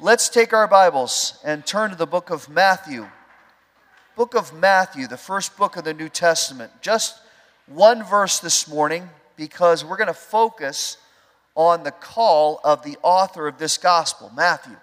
Let's take our Bibles and turn to the book of Matthew. Book of Matthew, the first book of the New Testament. Just one verse this morning because we're going to focus on the call of the author of this gospel, Matthew.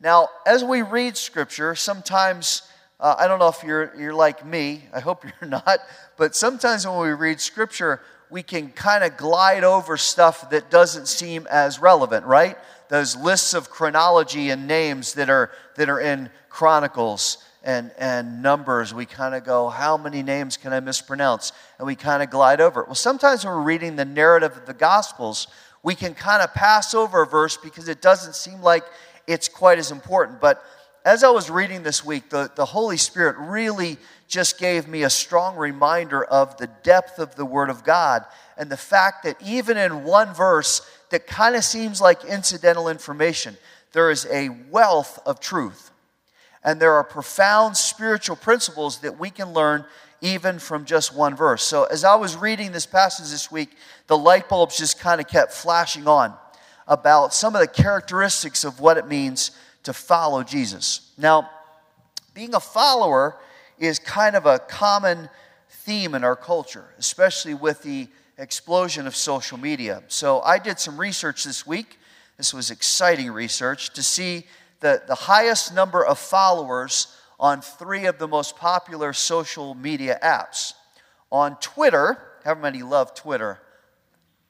Now, as we read scripture, sometimes, uh, I don't know if you're, you're like me, I hope you're not, but sometimes when we read scripture, we can kind of glide over stuff that doesn't seem as relevant, right? Those lists of chronology and names that are, that are in Chronicles and, and Numbers, we kind of go, how many names can I mispronounce? And we kind of glide over it. Well, sometimes when we're reading the narrative of the Gospels, we can kind of pass over a verse because it doesn't seem like it's quite as important. But as I was reading this week, the, the Holy Spirit really just gave me a strong reminder of the depth of the Word of God and the fact that even in one verse that kind of seems like incidental information, there is a wealth of truth. And there are profound spiritual principles that we can learn even from just one verse. So, as I was reading this passage this week, the light bulbs just kind of kept flashing on about some of the characteristics of what it means to follow Jesus. Now, being a follower is kind of a common theme in our culture, especially with the explosion of social media. So I did some research this week. This was exciting research to see the, the highest number of followers on three of the most popular social media apps. On Twitter, how many love Twitter?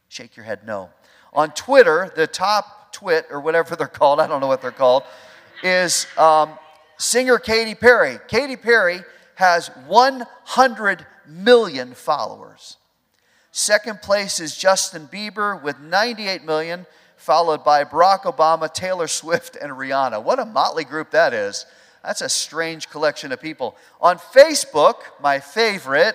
Shake your head no. On Twitter, the top twit, or whatever they're called, I don't know what they're called, is um, singer Katy Perry. Katy Perry has 100 million followers. Second place is Justin Bieber with 98 million, followed by Barack Obama, Taylor Swift, and Rihanna. What a motley group that is. That's a strange collection of people. On Facebook, my favorite,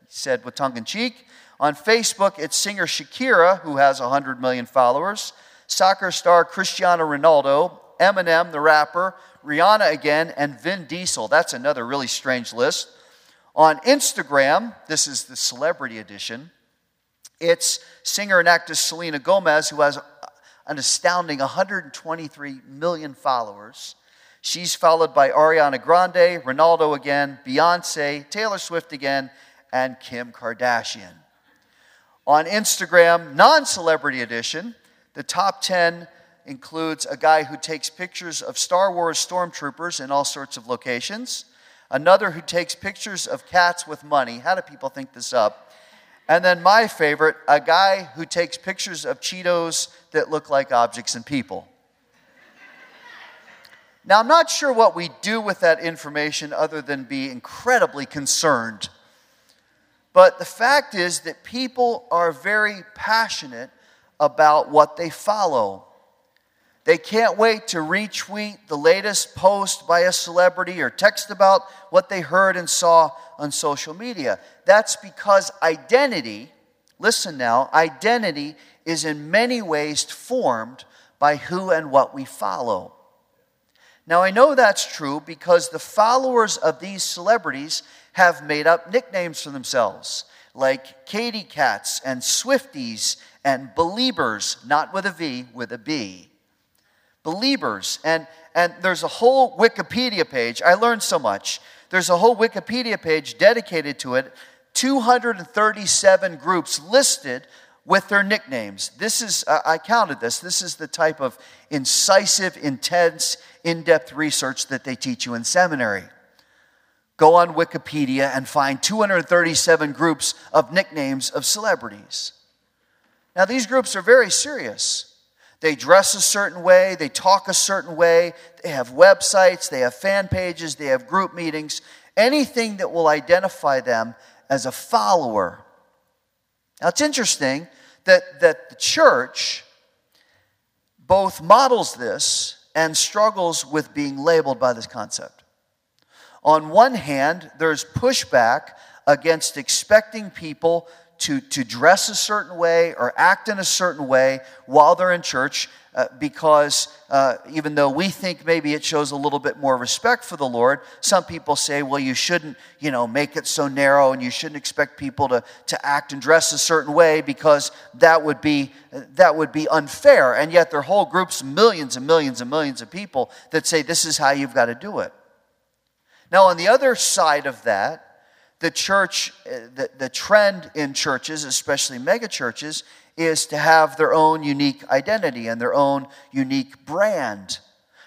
he said with tongue in cheek, on Facebook, it's singer Shakira, who has 100 million followers, soccer star Cristiano Ronaldo, Eminem, the rapper, Rihanna again, and Vin Diesel. That's another really strange list. On Instagram, this is the celebrity edition, it's singer and actress Selena Gomez, who has an astounding 123 million followers. She's followed by Ariana Grande, Ronaldo again, Beyonce, Taylor Swift again, and Kim Kardashian. On Instagram, non celebrity edition, the top 10 includes a guy who takes pictures of Star Wars stormtroopers in all sorts of locations, another who takes pictures of cats with money. How do people think this up? And then my favorite, a guy who takes pictures of Cheetos that look like objects and people. Now, I'm not sure what we do with that information other than be incredibly concerned. But the fact is that people are very passionate about what they follow. They can't wait to retweet the latest post by a celebrity or text about what they heard and saw on social media. That's because identity, listen now, identity is in many ways formed by who and what we follow. Now, I know that's true because the followers of these celebrities have made up nicknames for themselves, like Katy Cats and Swifties and Beliebers, not with a V, with a B believers. And, and there's a whole Wikipedia page. I learned so much. There's a whole Wikipedia page dedicated to it, 237 groups listed with their nicknames. This is, I counted this, this is the type of incisive, intense, in depth research that they teach you in seminary. Go on Wikipedia and find 237 groups of nicknames of celebrities. Now, these groups are very serious. They dress a certain way, they talk a certain way, they have websites, they have fan pages, they have group meetings, anything that will identify them as a follower. Now it's interesting that, that the church both models this and struggles with being labeled by this concept. On one hand, there's pushback against expecting people to, to dress a certain way or act in a certain way while they're in church uh, because uh, even though we think maybe it shows a little bit more respect for the Lord, some people say, well, you shouldn't, you know, make it so narrow and you shouldn't expect people to, to act and dress a certain way because that would be that would be unfair. And yet there are whole groups, millions and millions and millions of people that say this is how you've got to do it. Now, on the other side of that, the church, uh, the, the trend in churches, especially megachurches, is to have their own unique identity and their own unique brand.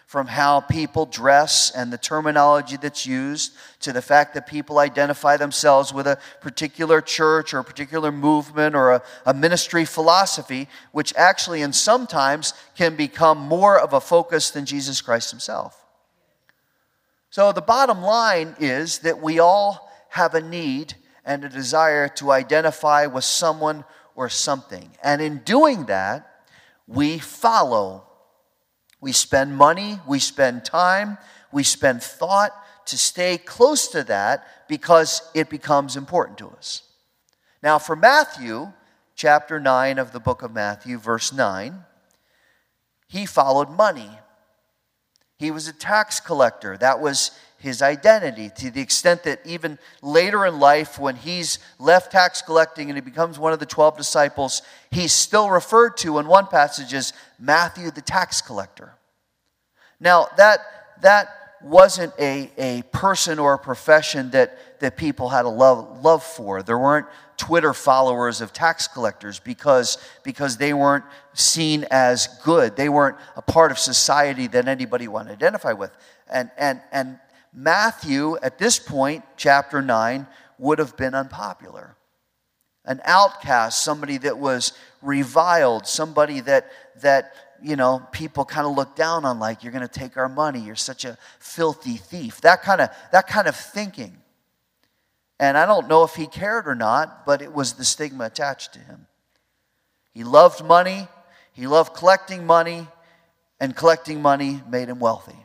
From how people dress and the terminology that's used to the fact that people identify themselves with a particular church or a particular movement or a, a ministry philosophy, which actually, and sometimes, can become more of a focus than Jesus Christ himself. So, the bottom line is that we all have a need and a desire to identify with someone or something. And in doing that, we follow. We spend money, we spend time, we spend thought to stay close to that because it becomes important to us. Now, for Matthew, chapter 9 of the book of Matthew, verse 9, he followed money. He was a tax collector. That was his identity to the extent that even later in life, when he's left tax collecting and he becomes one of the 12 disciples, he's still referred to in one passage as Matthew the tax collector. Now, that, that wasn't a, a person or a profession that, that people had a love, love for. There weren't Twitter followers of tax collectors because, because they weren't seen as good. They weren't a part of society that anybody wanted to identify with. And, and, and Matthew, at this point, chapter 9, would have been unpopular. An outcast, somebody that was reviled, somebody that, that you know, people kind of look down on, like, you're going to take our money, you're such a filthy thief. That kind of, that kind of thinking. And I don't know if he cared or not, but it was the stigma attached to him. He loved money, he loved collecting money, and collecting money made him wealthy.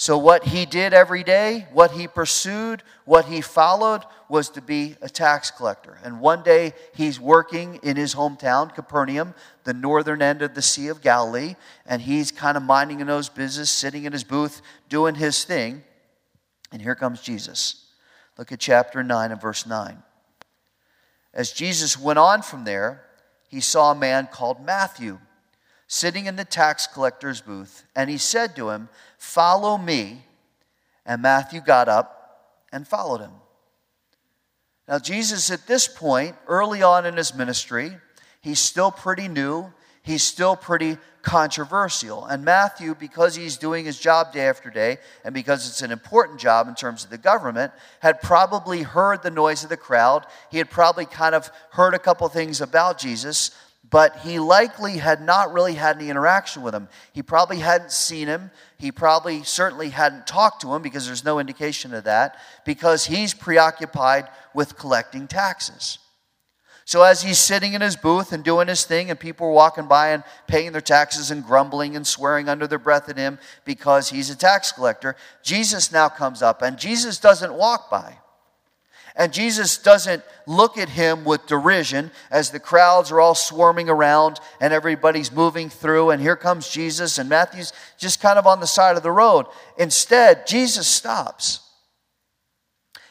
So, what he did every day, what he pursued, what he followed was to be a tax collector. And one day he's working in his hometown, Capernaum, the northern end of the Sea of Galilee, and he's kind of minding his business, sitting in his booth, doing his thing. And here comes Jesus. Look at chapter 9 and verse 9. As Jesus went on from there, he saw a man called Matthew sitting in the tax collector's booth, and he said to him, Follow me. And Matthew got up and followed him. Now, Jesus, at this point, early on in his ministry, he's still pretty new, he's still pretty controversial. And Matthew, because he's doing his job day after day, and because it's an important job in terms of the government, had probably heard the noise of the crowd. He had probably kind of heard a couple things about Jesus but he likely had not really had any interaction with him. He probably hadn't seen him. He probably certainly hadn't talked to him because there's no indication of that, because he's preoccupied with collecting taxes. So, as he's sitting in his booth and doing his thing, and people are walking by and paying their taxes and grumbling and swearing under their breath at him because he's a tax collector, Jesus now comes up, and Jesus doesn't walk by. And Jesus doesn't look at him with derision as the crowds are all swarming around and everybody's moving through, and here comes Jesus, and Matthew's just kind of on the side of the road. Instead, Jesus stops.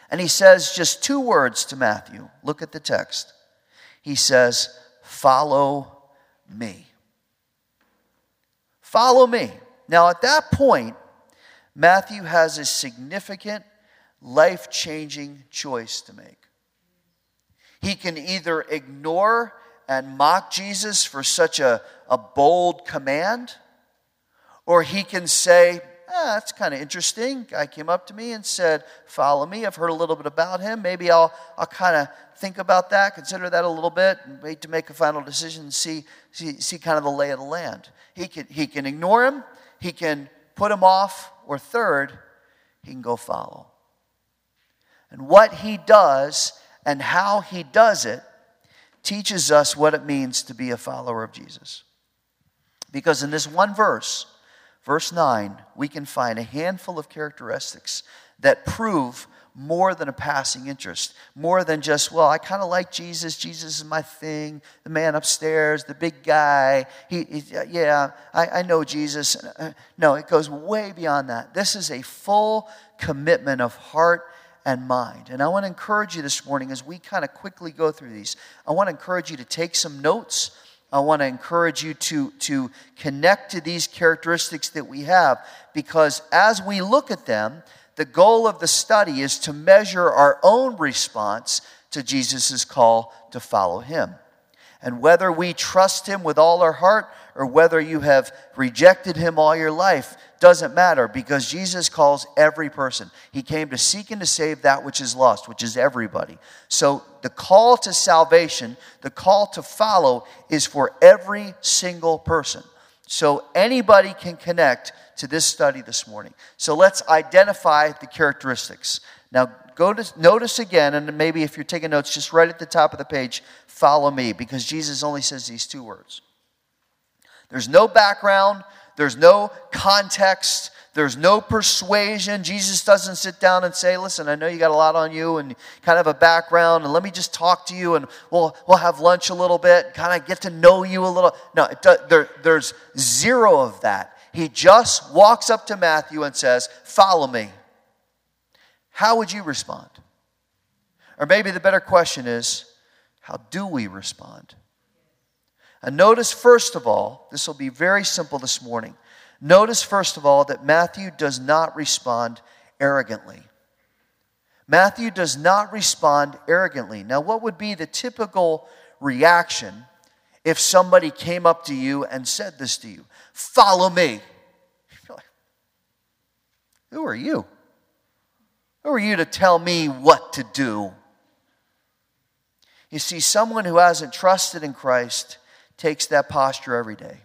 And he says just two words to Matthew. Look at the text. He says, Follow me. Follow me. Now, at that point, Matthew has a significant life changing choice to make. He can either ignore and mock Jesus for such a, a bold command, or he can say, ah, That's kind of interesting. Guy came up to me and said, Follow me. I've heard a little bit about him. Maybe I'll, I'll kind of think about that, consider that a little bit, and wait to make a final decision and see, see, see kind of the lay of the land. He can, he can ignore him, he can put him off, or third, he can go follow. And what he does and how he does it teaches us what it means to be a follower of Jesus. Because in this one verse, verse 9, we can find a handful of characteristics that prove more than a passing interest, more than just, well, I kind of like Jesus. Jesus is my thing. The man upstairs, the big guy. He, he yeah, I, I know Jesus. Uh, no, it goes way beyond that. This is a full commitment of heart and mind. And I want to encourage you this morning as we kind of quickly go through these. I want to encourage you to take some notes. I want to encourage you to, to connect to these characteristics that we have because as we look at them, the goal of the study is to measure our own response to Jesus' call to follow him. And whether we trust him with all our heart or whether you have rejected him all your life doesn't matter because Jesus calls every person. He came to seek and to save that which is lost, which is everybody. So the call to salvation, the call to follow, is for every single person. So anybody can connect to this study this morning. So let's identify the characteristics. Now, go to notice again, and maybe if you're taking notes, just right at the top of the page, follow me, because Jesus only says these two words. There's no background, there's no context, there's no persuasion. Jesus doesn't sit down and say, Listen, I know you got a lot on you and kind of a background, and let me just talk to you and we'll, we'll have lunch a little bit, kind of get to know you a little. No, does, there, there's zero of that. He just walks up to Matthew and says, Follow me. How would you respond? Or maybe the better question is, How do we respond? And notice, first of all, this will be very simple this morning. Notice, first of all, that Matthew does not respond arrogantly. Matthew does not respond arrogantly. Now, what would be the typical reaction if somebody came up to you and said this to you? Follow me. Like, Who are you? Who are you to tell me what to do? You see, someone who hasn't trusted in Christ takes that posture every day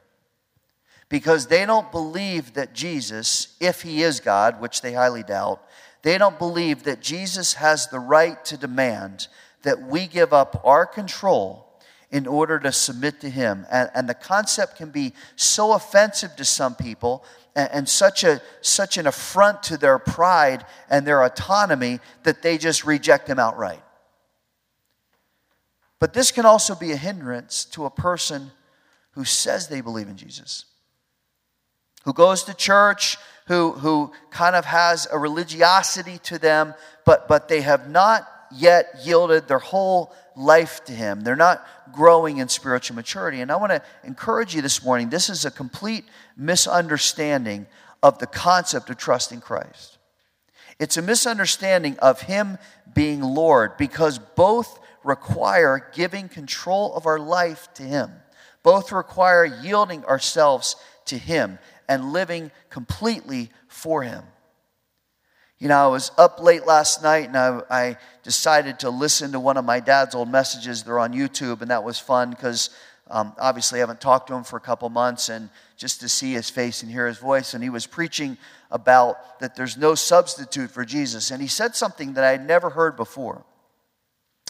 because they don't believe that Jesus, if he is God, which they highly doubt, they don't believe that Jesus has the right to demand that we give up our control in order to submit to Him. And, and the concept can be so offensive to some people and, and such, a, such an affront to their pride and their autonomy that they just reject Him outright. But this can also be a hindrance to a person who says they believe in Jesus, who goes to church, who, who kind of has a religiosity to them, but, but they have not yet yielded their whole life to Him. They're not growing in spiritual maturity. And I want to encourage you this morning this is a complete misunderstanding of the concept of trusting Christ. It's a misunderstanding of Him being Lord because both require giving control of our life to Him, both require yielding ourselves to Him and living completely for Him. You know, I was up late last night and I, I, decided to listen to one of my dad's old messages. They're on YouTube, and that was fun because um, obviously I haven't talked to him for a couple months and just to see his face and hear his voice. And he was preaching about that there's no substitute for Jesus. And he said something that I had never heard before.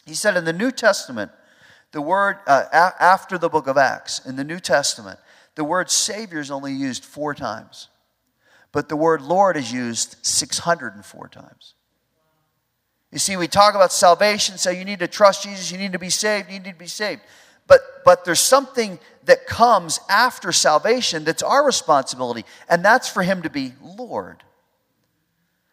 He said in the New Testament, the word, uh, a- after the book of Acts, in the New Testament, the word Savior is only used four times but the word Lord is used 604 times. You see, we talk about salvation, say you need to trust Jesus, you need to be saved, you need to be saved. But, but there's something that comes after salvation that's our responsibility, and that's for Him to be Lord.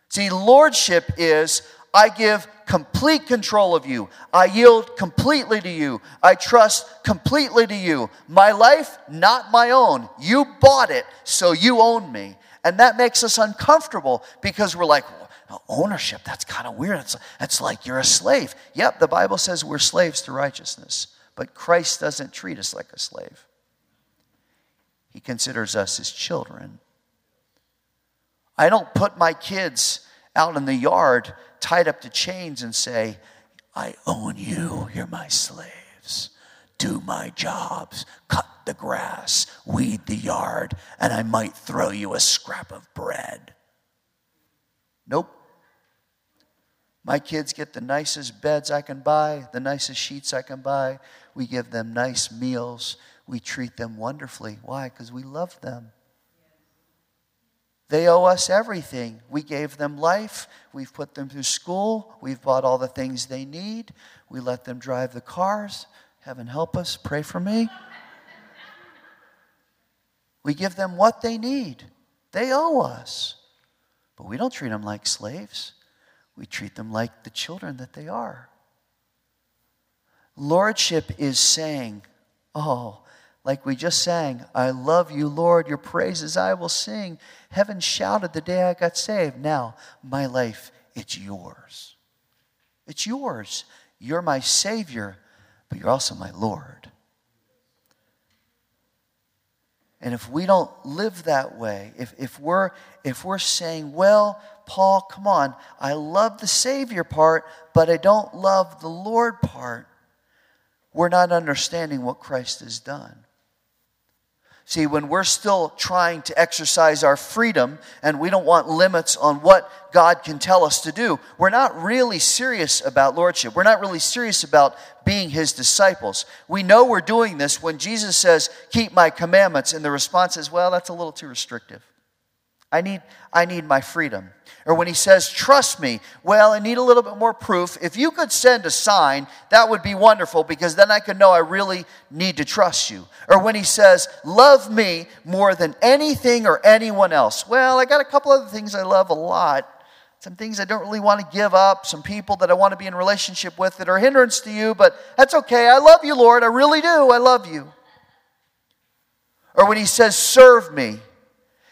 See, Lordship is I give complete control of you. I yield completely to you. I trust completely to you. My life, not my own. You bought it, so you own me. And that makes us uncomfortable because we're like, well, ownership, that's kind of weird. It's, it's like you're a slave. Yep, the Bible says we're slaves to righteousness, but Christ doesn't treat us like a slave. He considers us his children. I don't put my kids out in the yard tied up to chains and say, I own you, you're my slaves do my jobs, cut the grass, weed the yard, and I might throw you a scrap of bread. Nope. My kids get the nicest beds I can buy, the nicest sheets I can buy. We give them nice meals. We treat them wonderfully. Why? Because we love them. They owe us everything. We gave them life. We've put them through school. We've bought all the things they need. We let them drive the cars. Heaven help us. Pray for me. We give them what they need. They owe us. But we don't treat them like slaves. We treat them like the children that they are. Lordship is saying, Oh, like we just sang, I love you, Lord, your praises I will sing. Heaven shouted the day I got saved. Now, my life, it's yours. It's yours. You're my Savior, but you're also my Lord. And if we don't live that way, if, if, we're, if we're saying, well, Paul, come on, I love the Savior part, but I don't love the Lord part, we're not understanding what Christ has done. See, when we're still trying to exercise our freedom and we don't want limits on what God can tell us to do, we're not really serious about lordship. We're not really serious about being his disciples. We know we're doing this when Jesus says, Keep my commandments, and the response is, Well, that's a little too restrictive. I need, I need my freedom. Or when he says, Trust me, well, I need a little bit more proof. If you could send a sign, that would be wonderful because then I could know I really need to trust you. Or when he says, Love me more than anything or anyone else. Well, I got a couple other things I love a lot. Some things I don't really want to give up, some people that I want to be in relationship with that are hindrance to you, but that's okay. I love you, Lord. I really do. I love you. Or when he says, Serve me.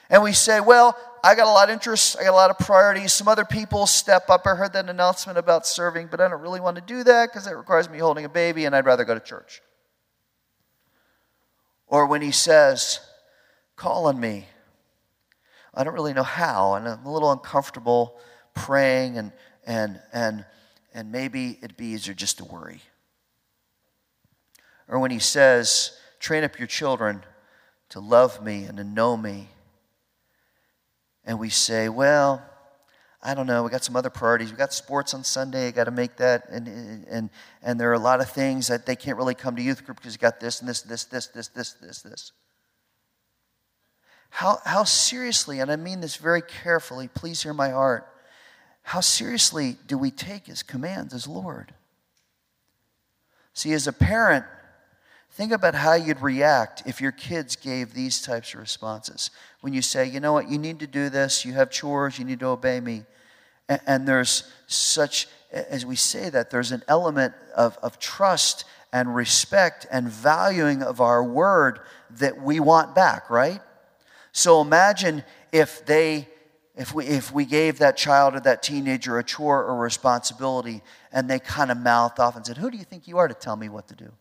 And we say, Well, I got a lot of interests, I got a lot of priorities. Some other people step up. I heard that announcement about serving, but I don't really want to do that because it requires me holding a baby and I'd rather go to church. Or when he says, Call on me. I don't really know how, and I'm a little uncomfortable praying, and, and, and, and maybe it'd be easier just to worry. Or when he says, Train up your children to love me and to know me and we say, well, I don't know, we got some other priorities. We got sports on Sunday, I got to make that. And, and, and there are a lot of things that they can't really come to youth group because you got this and this, this, this, this, this, this, this. How, how seriously, and I mean this very carefully, please hear my heart, how seriously do we take his commands as Lord? See, as a parent, Think about how you'd react if your kids gave these types of responses. When you say, you know what, you need to do this, you have chores, you need to obey me. And, and there's such, as we say that, there's an element of, of trust and respect and valuing of our word that we want back, right? So imagine if they if we if we gave that child or that teenager a chore or responsibility and they kind of mouthed off and said, Who do you think you are to tell me what to do?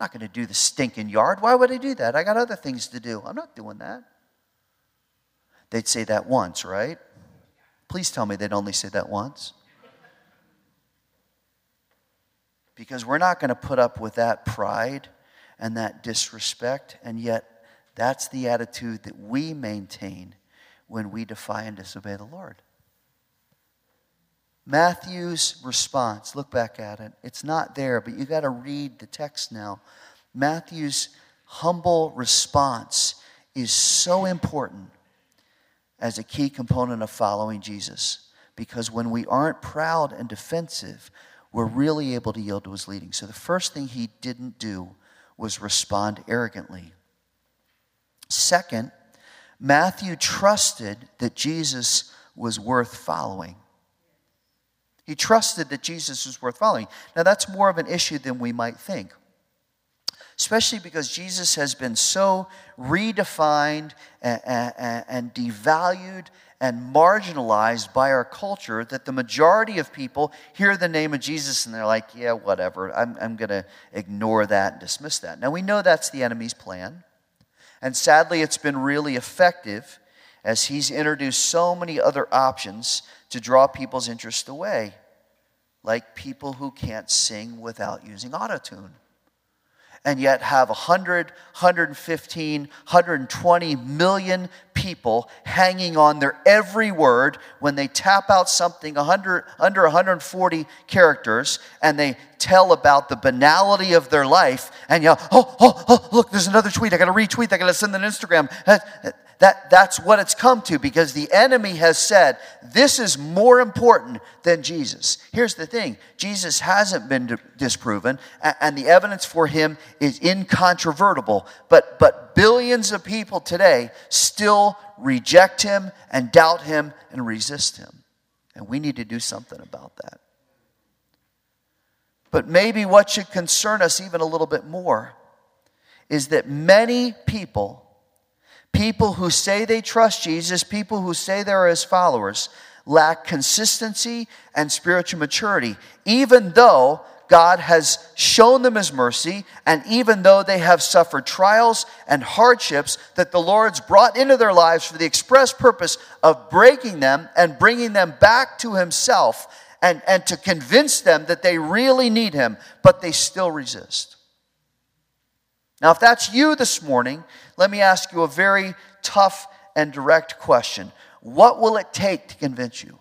I'm not going to do the stinking yard. Why would I do that? I got other things to do. I'm not doing that. They'd say that once, right? Please tell me they'd only say that once. Because we're not going to put up with that pride and that disrespect, and yet that's the attitude that we maintain when we defy and disobey the Lord. Matthew's response, look back at it. It's not there, but you got to read the text now. Matthew's humble response is so important as a key component of following Jesus because when we aren't proud and defensive, we're really able to yield to his leading. So the first thing he didn't do was respond arrogantly. Second, Matthew trusted that Jesus was worth following. He trusted that Jesus was worth following. Now, that's more of an issue than we might think, especially because Jesus has been so redefined and, and, and devalued and marginalized by our culture that the majority of people hear the name of Jesus and they're like, yeah, whatever, I'm, I'm going to ignore that and dismiss that. Now, we know that's the enemy's plan. And sadly, it's been really effective as he's introduced so many other options to draw people's interest away, like people who can't sing without using autotune. And yet have 100, 115, 120 million people hanging on their every word when they tap out something 100, under 140 characters and they tell about the banality of their life. And know, oh, oh, oh, look, there's another tweet. I got to retweet. I got to send an Instagram. Uh, uh, that, that's what it's come to because the enemy has said this is more important than Jesus. Here's the thing Jesus hasn't been disproven, and the evidence for him is incontrovertible. But, but billions of people today still reject him and doubt him and resist him. And we need to do something about that. But maybe what should concern us even a little bit more is that many people, people who say they trust Jesus, people who say they're his followers, lack consistency and spiritual maturity, even though God has shown them his mercy, and even though they have suffered trials and hardships that the Lord's brought into their lives for the express purpose of breaking them and bringing them back to himself and, and to convince them that they really need him, but they still resist. Now, if that's you this morning, let me ask you a very tough and direct question. What will it take to convince you?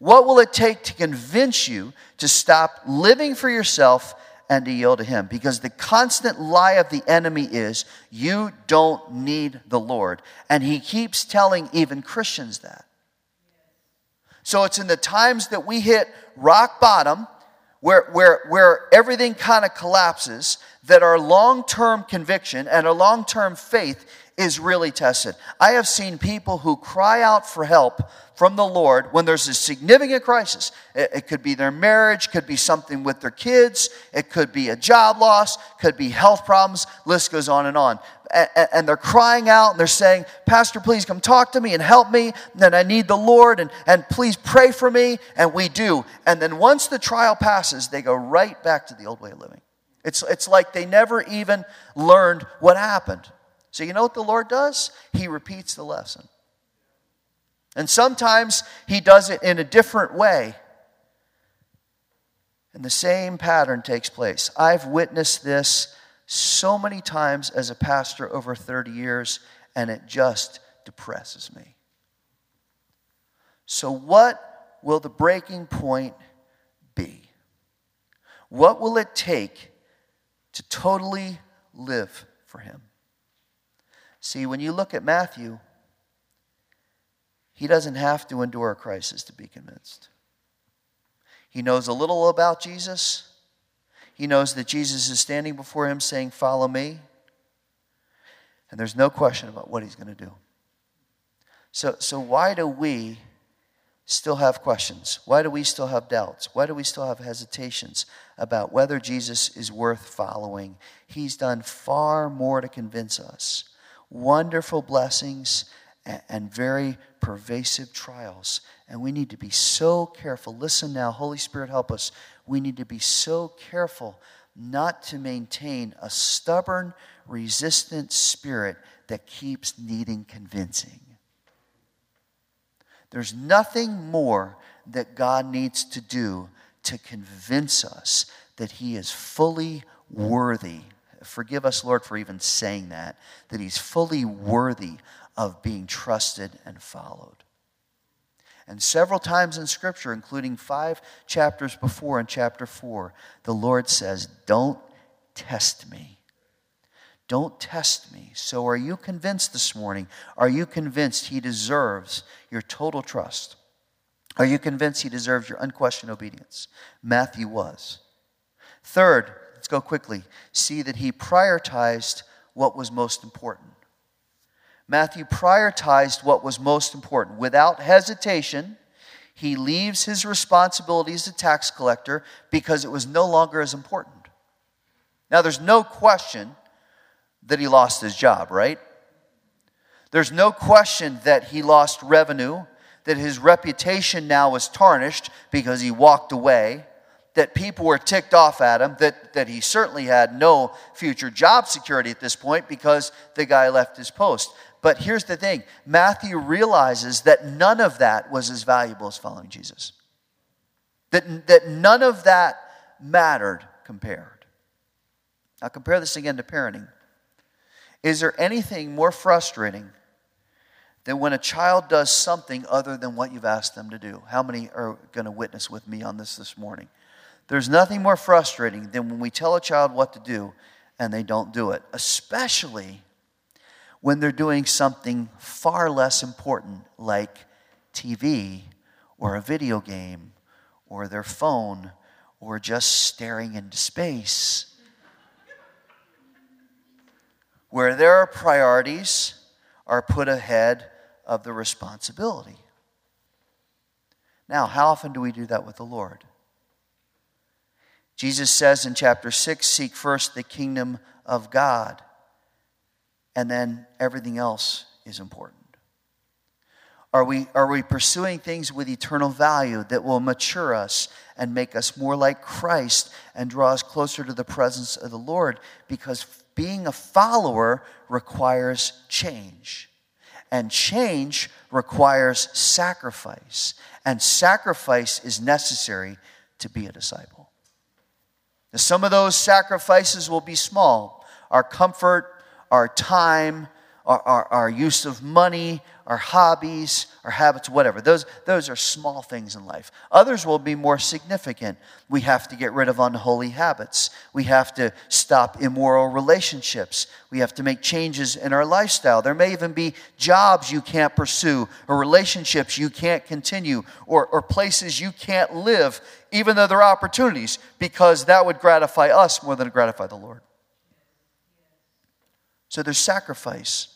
What will it take to convince you to stop living for yourself and to yield to Him? Because the constant lie of the enemy is you don't need the Lord. And he keeps telling even Christians that. So it's in the times that we hit rock bottom, where, where, where everything kind of collapses, that our long term conviction and our long term faith is really tested. I have seen people who cry out for help from the Lord when there's a significant crisis. It, it, could be their marriage, could be something with their kids, it could be a job loss, could be health problems, list goes on and on. And, they're crying out and they're saying, Pastor, please come talk to me and help me. And I need the Lord and, and please pray for me. And we do. And then once the trial passes, they go right back to the old way of living. It's, it's like they never even learned what happened. So, you know what the Lord does? He repeats the lesson. And sometimes He does it in a different way. And the same pattern takes place. I've witnessed this so many times as a pastor over 30 years, and it just depresses me. So, what will the breaking point be? What will it take to totally live for Him? See, when you look at Matthew, he doesn't have to endure a crisis to be convinced. He knows a little about Jesus. He knows that Jesus is standing before him saying, Follow me. And there's no question about what he's going to do. So, so why do we still have questions? Why do we still have doubts? Why do we still have hesitations about whether Jesus is worth following? He's done far more to convince us wonderful blessings and very pervasive trials. And we need to be so careful. Listen now, Holy Spirit, help us. We need to be so careful not to maintain a stubborn, resistant spirit that keeps needing convincing. There's nothing more that God needs to do to convince us that He is fully worthy Forgive us, Lord, for even saying that, that He's fully worthy of being trusted and followed. And several times in Scripture, including five chapters before in chapter 4, the Lord says, Don't test me. Don't test me. So, are you convinced this morning? Are you convinced He deserves your total trust? Are you convinced He deserves your unquestioned obedience? Matthew was. Third, Let's go quickly. See that he prioritized what was most important. Matthew prioritized what was most important. Without hesitation, he leaves his responsibility as a tax collector because it was no longer as important. Now, there's no question that he lost his job, right? There's no question that he lost revenue, that his reputation now was tarnished because he walked away that people were ticked off at him, that, that he certainly had no future job security at this point because the guy left his post. But here's the thing Matthew realizes that none of that was as valuable as following Jesus, that, that none of that mattered compared. Now, compare this again to parenting. Is there anything more frustrating than when a child does something other than what you've asked them to do? How many are going to witness with me on this this morning? There's nothing more frustrating than when we tell a child what to do and they don't do it, especially when they're doing something far less important like TV or a video game or their phone or just staring into space. Where their priorities are put ahead of the responsibility. Now, how often do we do that with the Lord? Jesus says in chapter 6 Seek first the kingdom of God, and then everything else is important. Are we, are we pursuing things with eternal value that will mature us and make us more like Christ and draw us closer to the presence of the Lord? Because being a follower requires change. And change requires sacrifice. And sacrifice is necessary to be a disciple. Now, some of those sacrifices will be small our comfort, our time, our, our, our use of money, our hobbies, our habits, whatever. Those, those are small things in life. Others will be more significant. We have to get rid of unholy habits. We have to stop immoral relationships. We have to make changes in our lifestyle. There may even be jobs you can't pursue, or relationships you can't continue, or, or places you can't live, even though there are opportunities, because that would gratify us more than gratify the Lord. So there's sacrifice.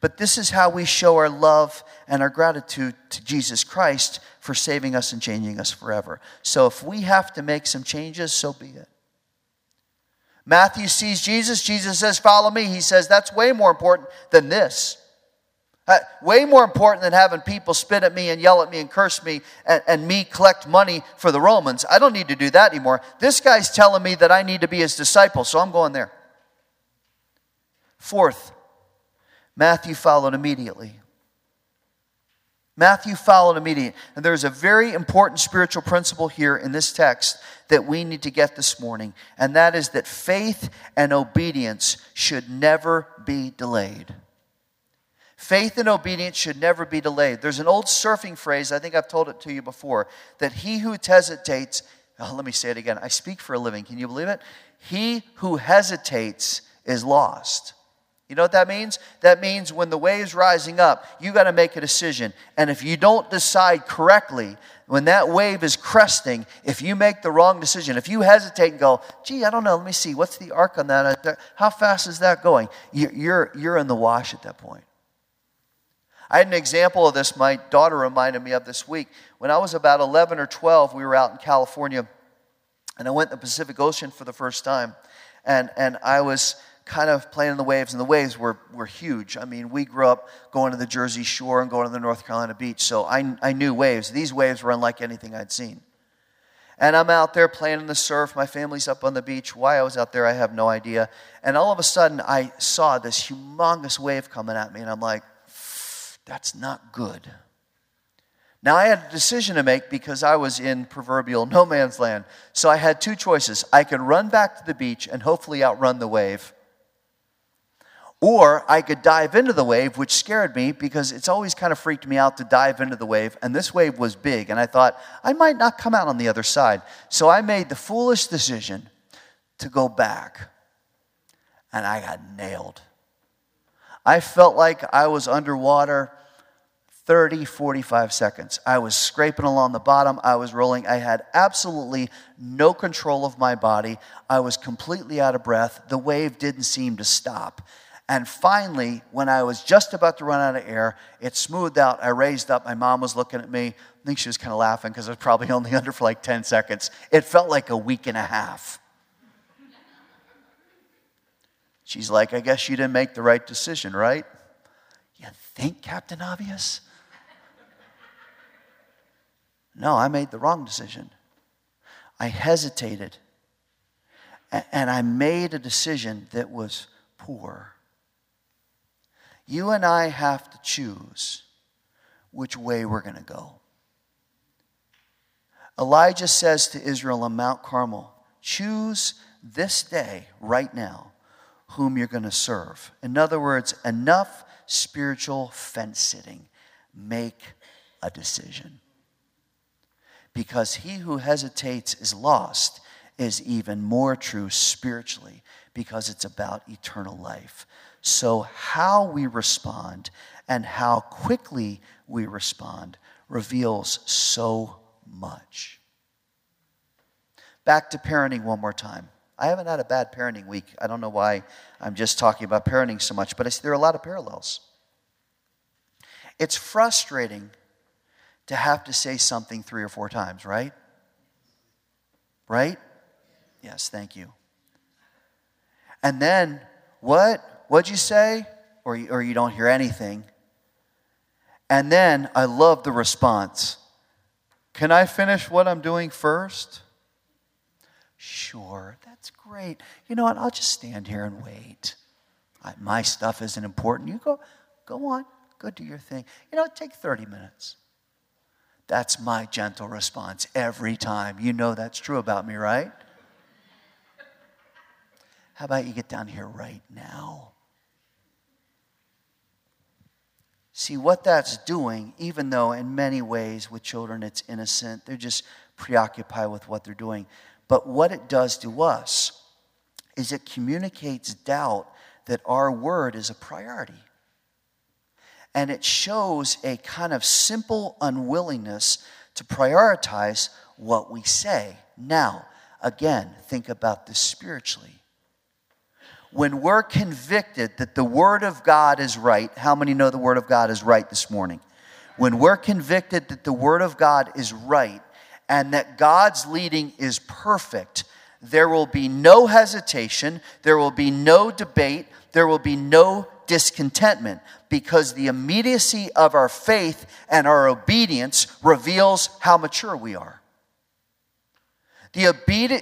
But this is how we show our love and our gratitude to Jesus Christ for saving us and changing us forever. So if we have to make some changes, so be it. Matthew sees Jesus. Jesus says, Follow me. He says, That's way more important than this. Uh, way more important than having people spit at me and yell at me and curse me and, and me collect money for the Romans. I don't need to do that anymore. This guy's telling me that I need to be his disciple, so I'm going there. Fourth, Matthew followed immediately. Matthew followed immediately. And there's a very important spiritual principle here in this text that we need to get this morning, and that is that faith and obedience should never be delayed. Faith and obedience should never be delayed. There's an old surfing phrase, I think I've told it to you before, that he who hesitates, oh, let me say it again. I speak for a living. Can you believe it? He who hesitates is lost. You know what that means? That means when the wave's rising up, you got to make a decision. And if you don't decide correctly, when that wave is cresting, if you make the wrong decision, if you hesitate and go, gee, I don't know, let me see, what's the arc on that? How fast is that going? You're, you're in the wash at that point. I had an example of this my daughter reminded me of this week. When I was about 11 or 12, we were out in California, and I went in the Pacific Ocean for the first time. And, and I was kind of playing in the waves, and the waves were, were huge. I mean, we grew up going to the Jersey Shore and going to the North Carolina beach, so I, I knew waves. These waves were unlike anything I'd seen. And I'm out there playing in the surf. My family's up on the beach. Why I was out there, I have no idea. And all of a sudden, I saw this humongous wave coming at me, and I'm like, that's not good. Now, I had a decision to make because I was in proverbial no man's land. So I had two choices. I could run back to the beach and hopefully outrun the wave, or I could dive into the wave, which scared me because it's always kind of freaked me out to dive into the wave. And this wave was big, and I thought I might not come out on the other side. So I made the foolish decision to go back, and I got nailed. I felt like I was underwater 30, 45 seconds. I was scraping along the bottom. I was rolling. I had absolutely no control of my body. I was completely out of breath. The wave didn't seem to stop. And finally, when I was just about to run out of air, it smoothed out. I raised up. My mom was looking at me. I think she was kind of laughing because I was probably only under for like 10 seconds. It felt like a week and a half. She's like, I guess you didn't make the right decision, right? You think, Captain Obvious? No, I made the wrong decision. I hesitated. And I made a decision that was poor. You and I have to choose which way we're going to go. Elijah says to Israel on Mount Carmel, Choose this day, right now, whom you're going to serve. In other words, enough spiritual fence sitting. Make a decision. Because he who hesitates is lost is even more true spiritually because it's about eternal life. So, how we respond and how quickly we respond reveals so much. Back to parenting one more time. I haven't had a bad parenting week. I don't know why I'm just talking about parenting so much, but there are a lot of parallels. It's frustrating to have to say something three or four times, right? Right? Yes, thank you. And then, what? What'd you say? Or, or you don't hear anything. And then I love the response Can I finish what I'm doing first? Sure, that's great. You know what? I'll just stand here and wait. I, my stuff isn't important. You go, go on, go do your thing. You know, take 30 minutes. That's my gentle response every time. You know that's true about me, right? How about you get down here right now? See, what that's doing, even though in many ways with children it's innocent, they're just preoccupied with what they're doing. But what it does to us is it communicates doubt that our word is a priority. And it shows a kind of simple unwillingness to prioritize what we say. Now, again, think about this spiritually when we're convicted that the Word of God is right, how many know the Word of God is right this morning? When we're convicted that the Word of God is right and that God's leading is perfect, there will be no hesitation, there will be no debate, there will be no discontentment because the immediacy of our faith and our obedience reveals how mature we are. The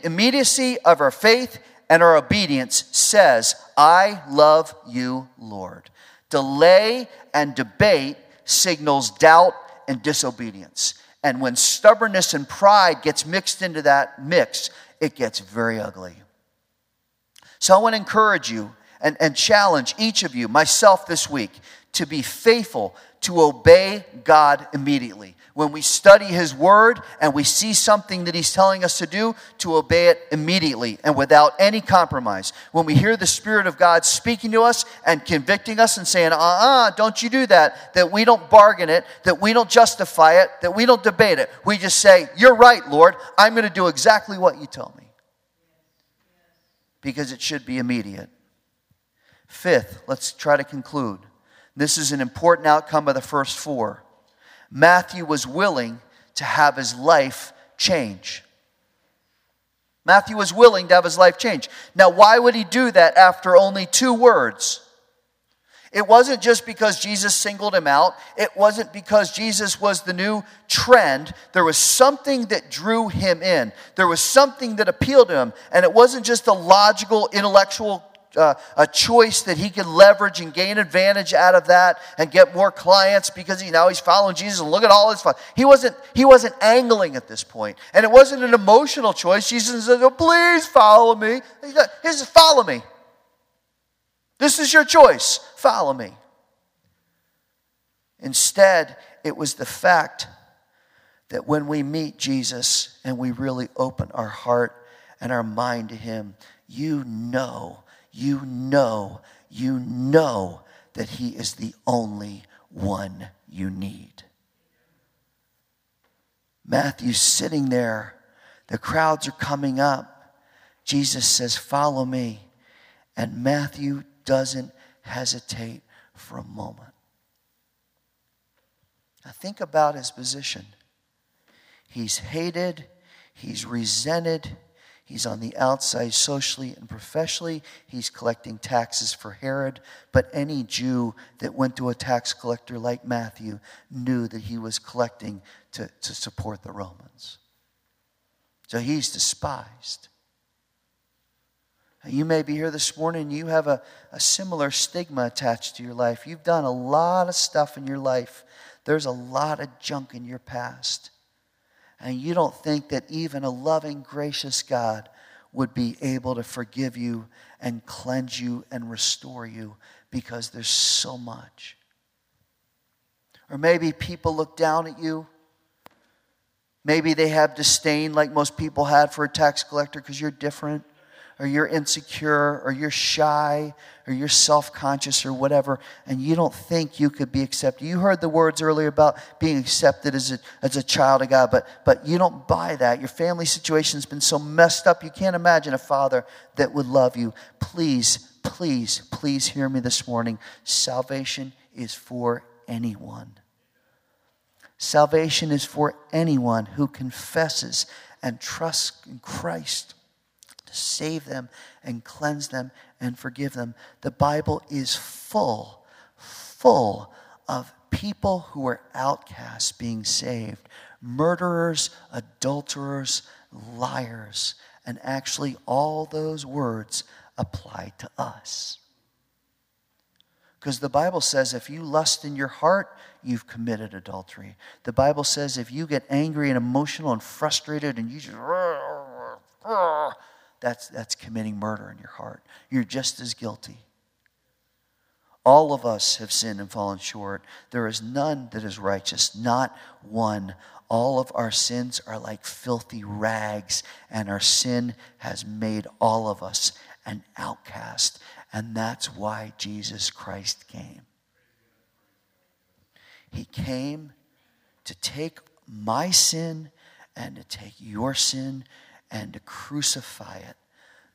immediacy of our faith and our obedience says, I love you, Lord. Delay and debate signals doubt and disobedience. And when stubbornness and pride gets mixed into that mix, it gets very ugly. So I want to encourage you and, and challenge each of you, myself this week, to be faithful to obey God immediately when we study His Word and we see something that He's telling us to do, to obey it immediately and without any compromise. When we hear the Spirit of God speaking to us and convicting us and saying, uh uh-uh, uh, don't you do that, that we don't bargain it, that we don't justify it, that we don't debate it. We just say, You're right, Lord. I'm going to do exactly what you tell me. Because it should be immediate. Fifth, let's try to conclude. This is an important outcome of the first four. Matthew was willing to have his life change. Matthew was willing to have his life change. Now, why would he do that after only two words? It wasn't just because Jesus singled him out. It wasn't because Jesus was the new trend. There was something that drew him in. There was something that appealed to him. And it wasn't just a logical, intellectual uh, a choice that he could leverage and gain advantage out of that and get more clients because he now he's following Jesus and look at all his fun. He wasn't he wasn't angling at this point, and it wasn't an emotional choice. Jesus said, "Oh, please follow me." He said, "Follow me. This is your choice. Follow me." Instead, it was the fact that when we meet Jesus and we really open our heart and our mind to Him, you know you know, you know that He is the only one you need. Matthew's sitting there. The crowds are coming up. Jesus says, Follow me. And Matthew doesn't hesitate for a moment. Now, think about his position. He's hated, he's resented, He's on the outside socially and professionally. He's collecting taxes for Herod. But any Jew that went to a tax collector like Matthew knew that he was collecting to, to support the Romans. So he's despised. You may be here this morning you have a, a similar stigma attached to your life. You've done a lot of stuff in your life, there's a lot of junk in your past and you don't think that even a loving, gracious God would be able to forgive you and cleanse you and restore you because there's so much. Or maybe people look down at you. Maybe they have disdain, like most people had for a tax collector, because you're different. Or you're insecure or you're shy or you're self conscious or whatever, and you don't think you could be accepted. You heard the words earlier about being accepted as a, as a child of God, but, but you don't buy that. Your family situation's been so messed up, you can't imagine a father that would love you. Please, please, please hear me this morning. Salvation is for anyone. Salvation is for anyone who confesses and trusts in Christ to save them and cleanse them and forgive them. The Bible is full, full of people who are outcasts being saved murderers, adulterers, liars. And actually, all those words apply to us. Because the Bible says if you lust in your heart, you've committed adultery. The Bible says if you get angry and emotional and frustrated and you just that's, that's committing murder in your heart. You're just as guilty. All of us have sinned and fallen short. There is none that is righteous, not one. All of our sins are like filthy rags, and our sin has made all of us an outcast. And that's why Jesus Christ came. He came to take my sin and to take your sin and to crucify it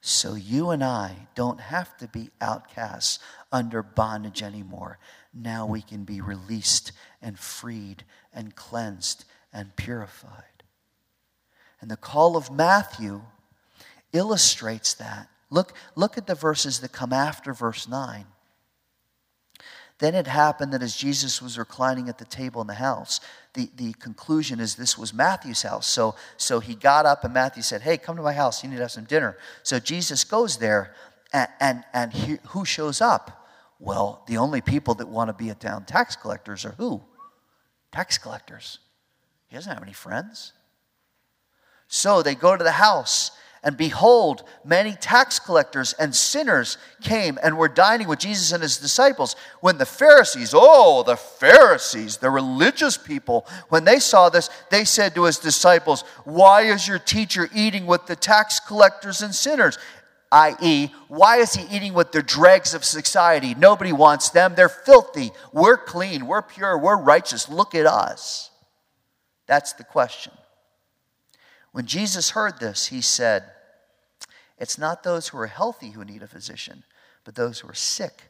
so you and I don't have to be outcasts under bondage anymore. Now we can be released and freed and cleansed and purified. And the call of Matthew illustrates that. Look, look at the verses that come after verse 9. Then it happened that as Jesus was reclining at the table in the house, the, the conclusion is this was Matthew's house. So, so he got up and Matthew said, Hey, come to my house. You need to have some dinner. So Jesus goes there, and, and, and he, who shows up? Well, the only people that want to be at town tax collectors are who? Tax collectors. He doesn't have any friends. So they go to the house and behold, many tax collectors and sinners came and were dining with Jesus and his disciples. When the Pharisees, oh, the Pharisees, the religious people, when they saw this, they said to his disciples, Why is your teacher eating with the tax collectors and sinners? i.e., why is he eating with the dregs of society? Nobody wants them. They're filthy. We're clean. We're pure. We're righteous. Look at us. That's the question. When Jesus heard this, he said, it's not those who are healthy who need a physician, but those who are sick.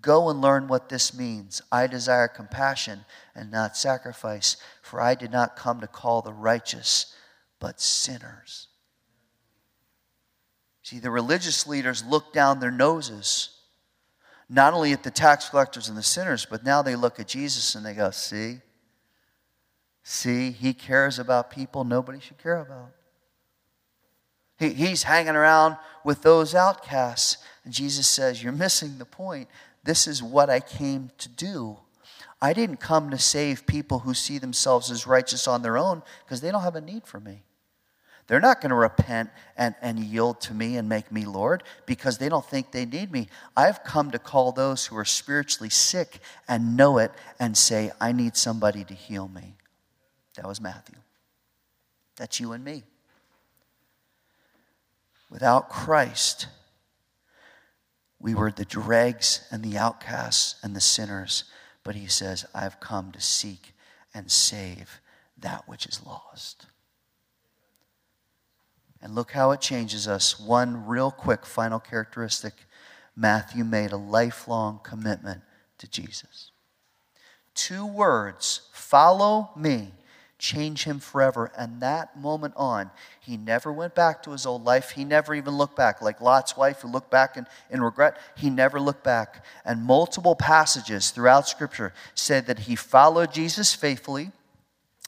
Go and learn what this means. I desire compassion and not sacrifice, for I did not come to call the righteous, but sinners. See, the religious leaders look down their noses, not only at the tax collectors and the sinners, but now they look at Jesus and they go, See, see, he cares about people nobody should care about. He, he's hanging around with those outcasts. And Jesus says, You're missing the point. This is what I came to do. I didn't come to save people who see themselves as righteous on their own because they don't have a need for me. They're not going to repent and, and yield to me and make me Lord because they don't think they need me. I've come to call those who are spiritually sick and know it and say, I need somebody to heal me. That was Matthew. That's you and me. Without Christ, we were the dregs and the outcasts and the sinners. But he says, I've come to seek and save that which is lost. And look how it changes us. One real quick final characteristic Matthew made a lifelong commitment to Jesus. Two words follow me change him forever. And that moment on, he never went back to his old life. He never even looked back. Like Lot's wife who looked back in, in regret, he never looked back. And multiple passages throughout Scripture said that he followed Jesus faithfully.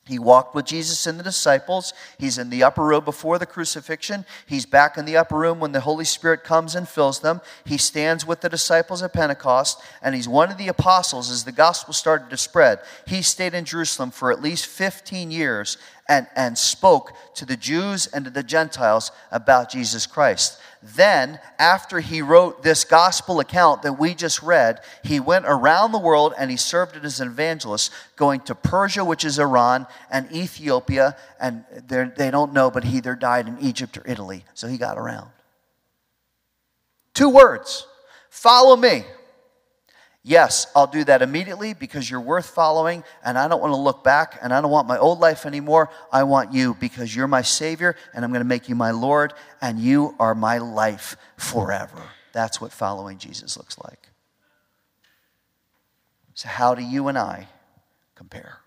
He walked with Jesus and the disciples. He's in the upper room before the crucifixion. He's back in the upper room when the Holy Spirit comes and fills them. He stands with the disciples at Pentecost, and he's one of the apostles as the gospel started to spread. He stayed in Jerusalem for at least 15 years and, and spoke to the Jews and to the Gentiles about Jesus Christ. Then, after he wrote this gospel account that we just read, he went around the world and he served as an evangelist, going to Persia, which is Iran, and Ethiopia, and they don't know, but he either died in Egypt or Italy. So he got around. Two words follow me. Yes, I'll do that immediately because you're worth following, and I don't want to look back, and I don't want my old life anymore. I want you because you're my Savior, and I'm going to make you my Lord, and you are my life forever. That's what following Jesus looks like. So, how do you and I compare?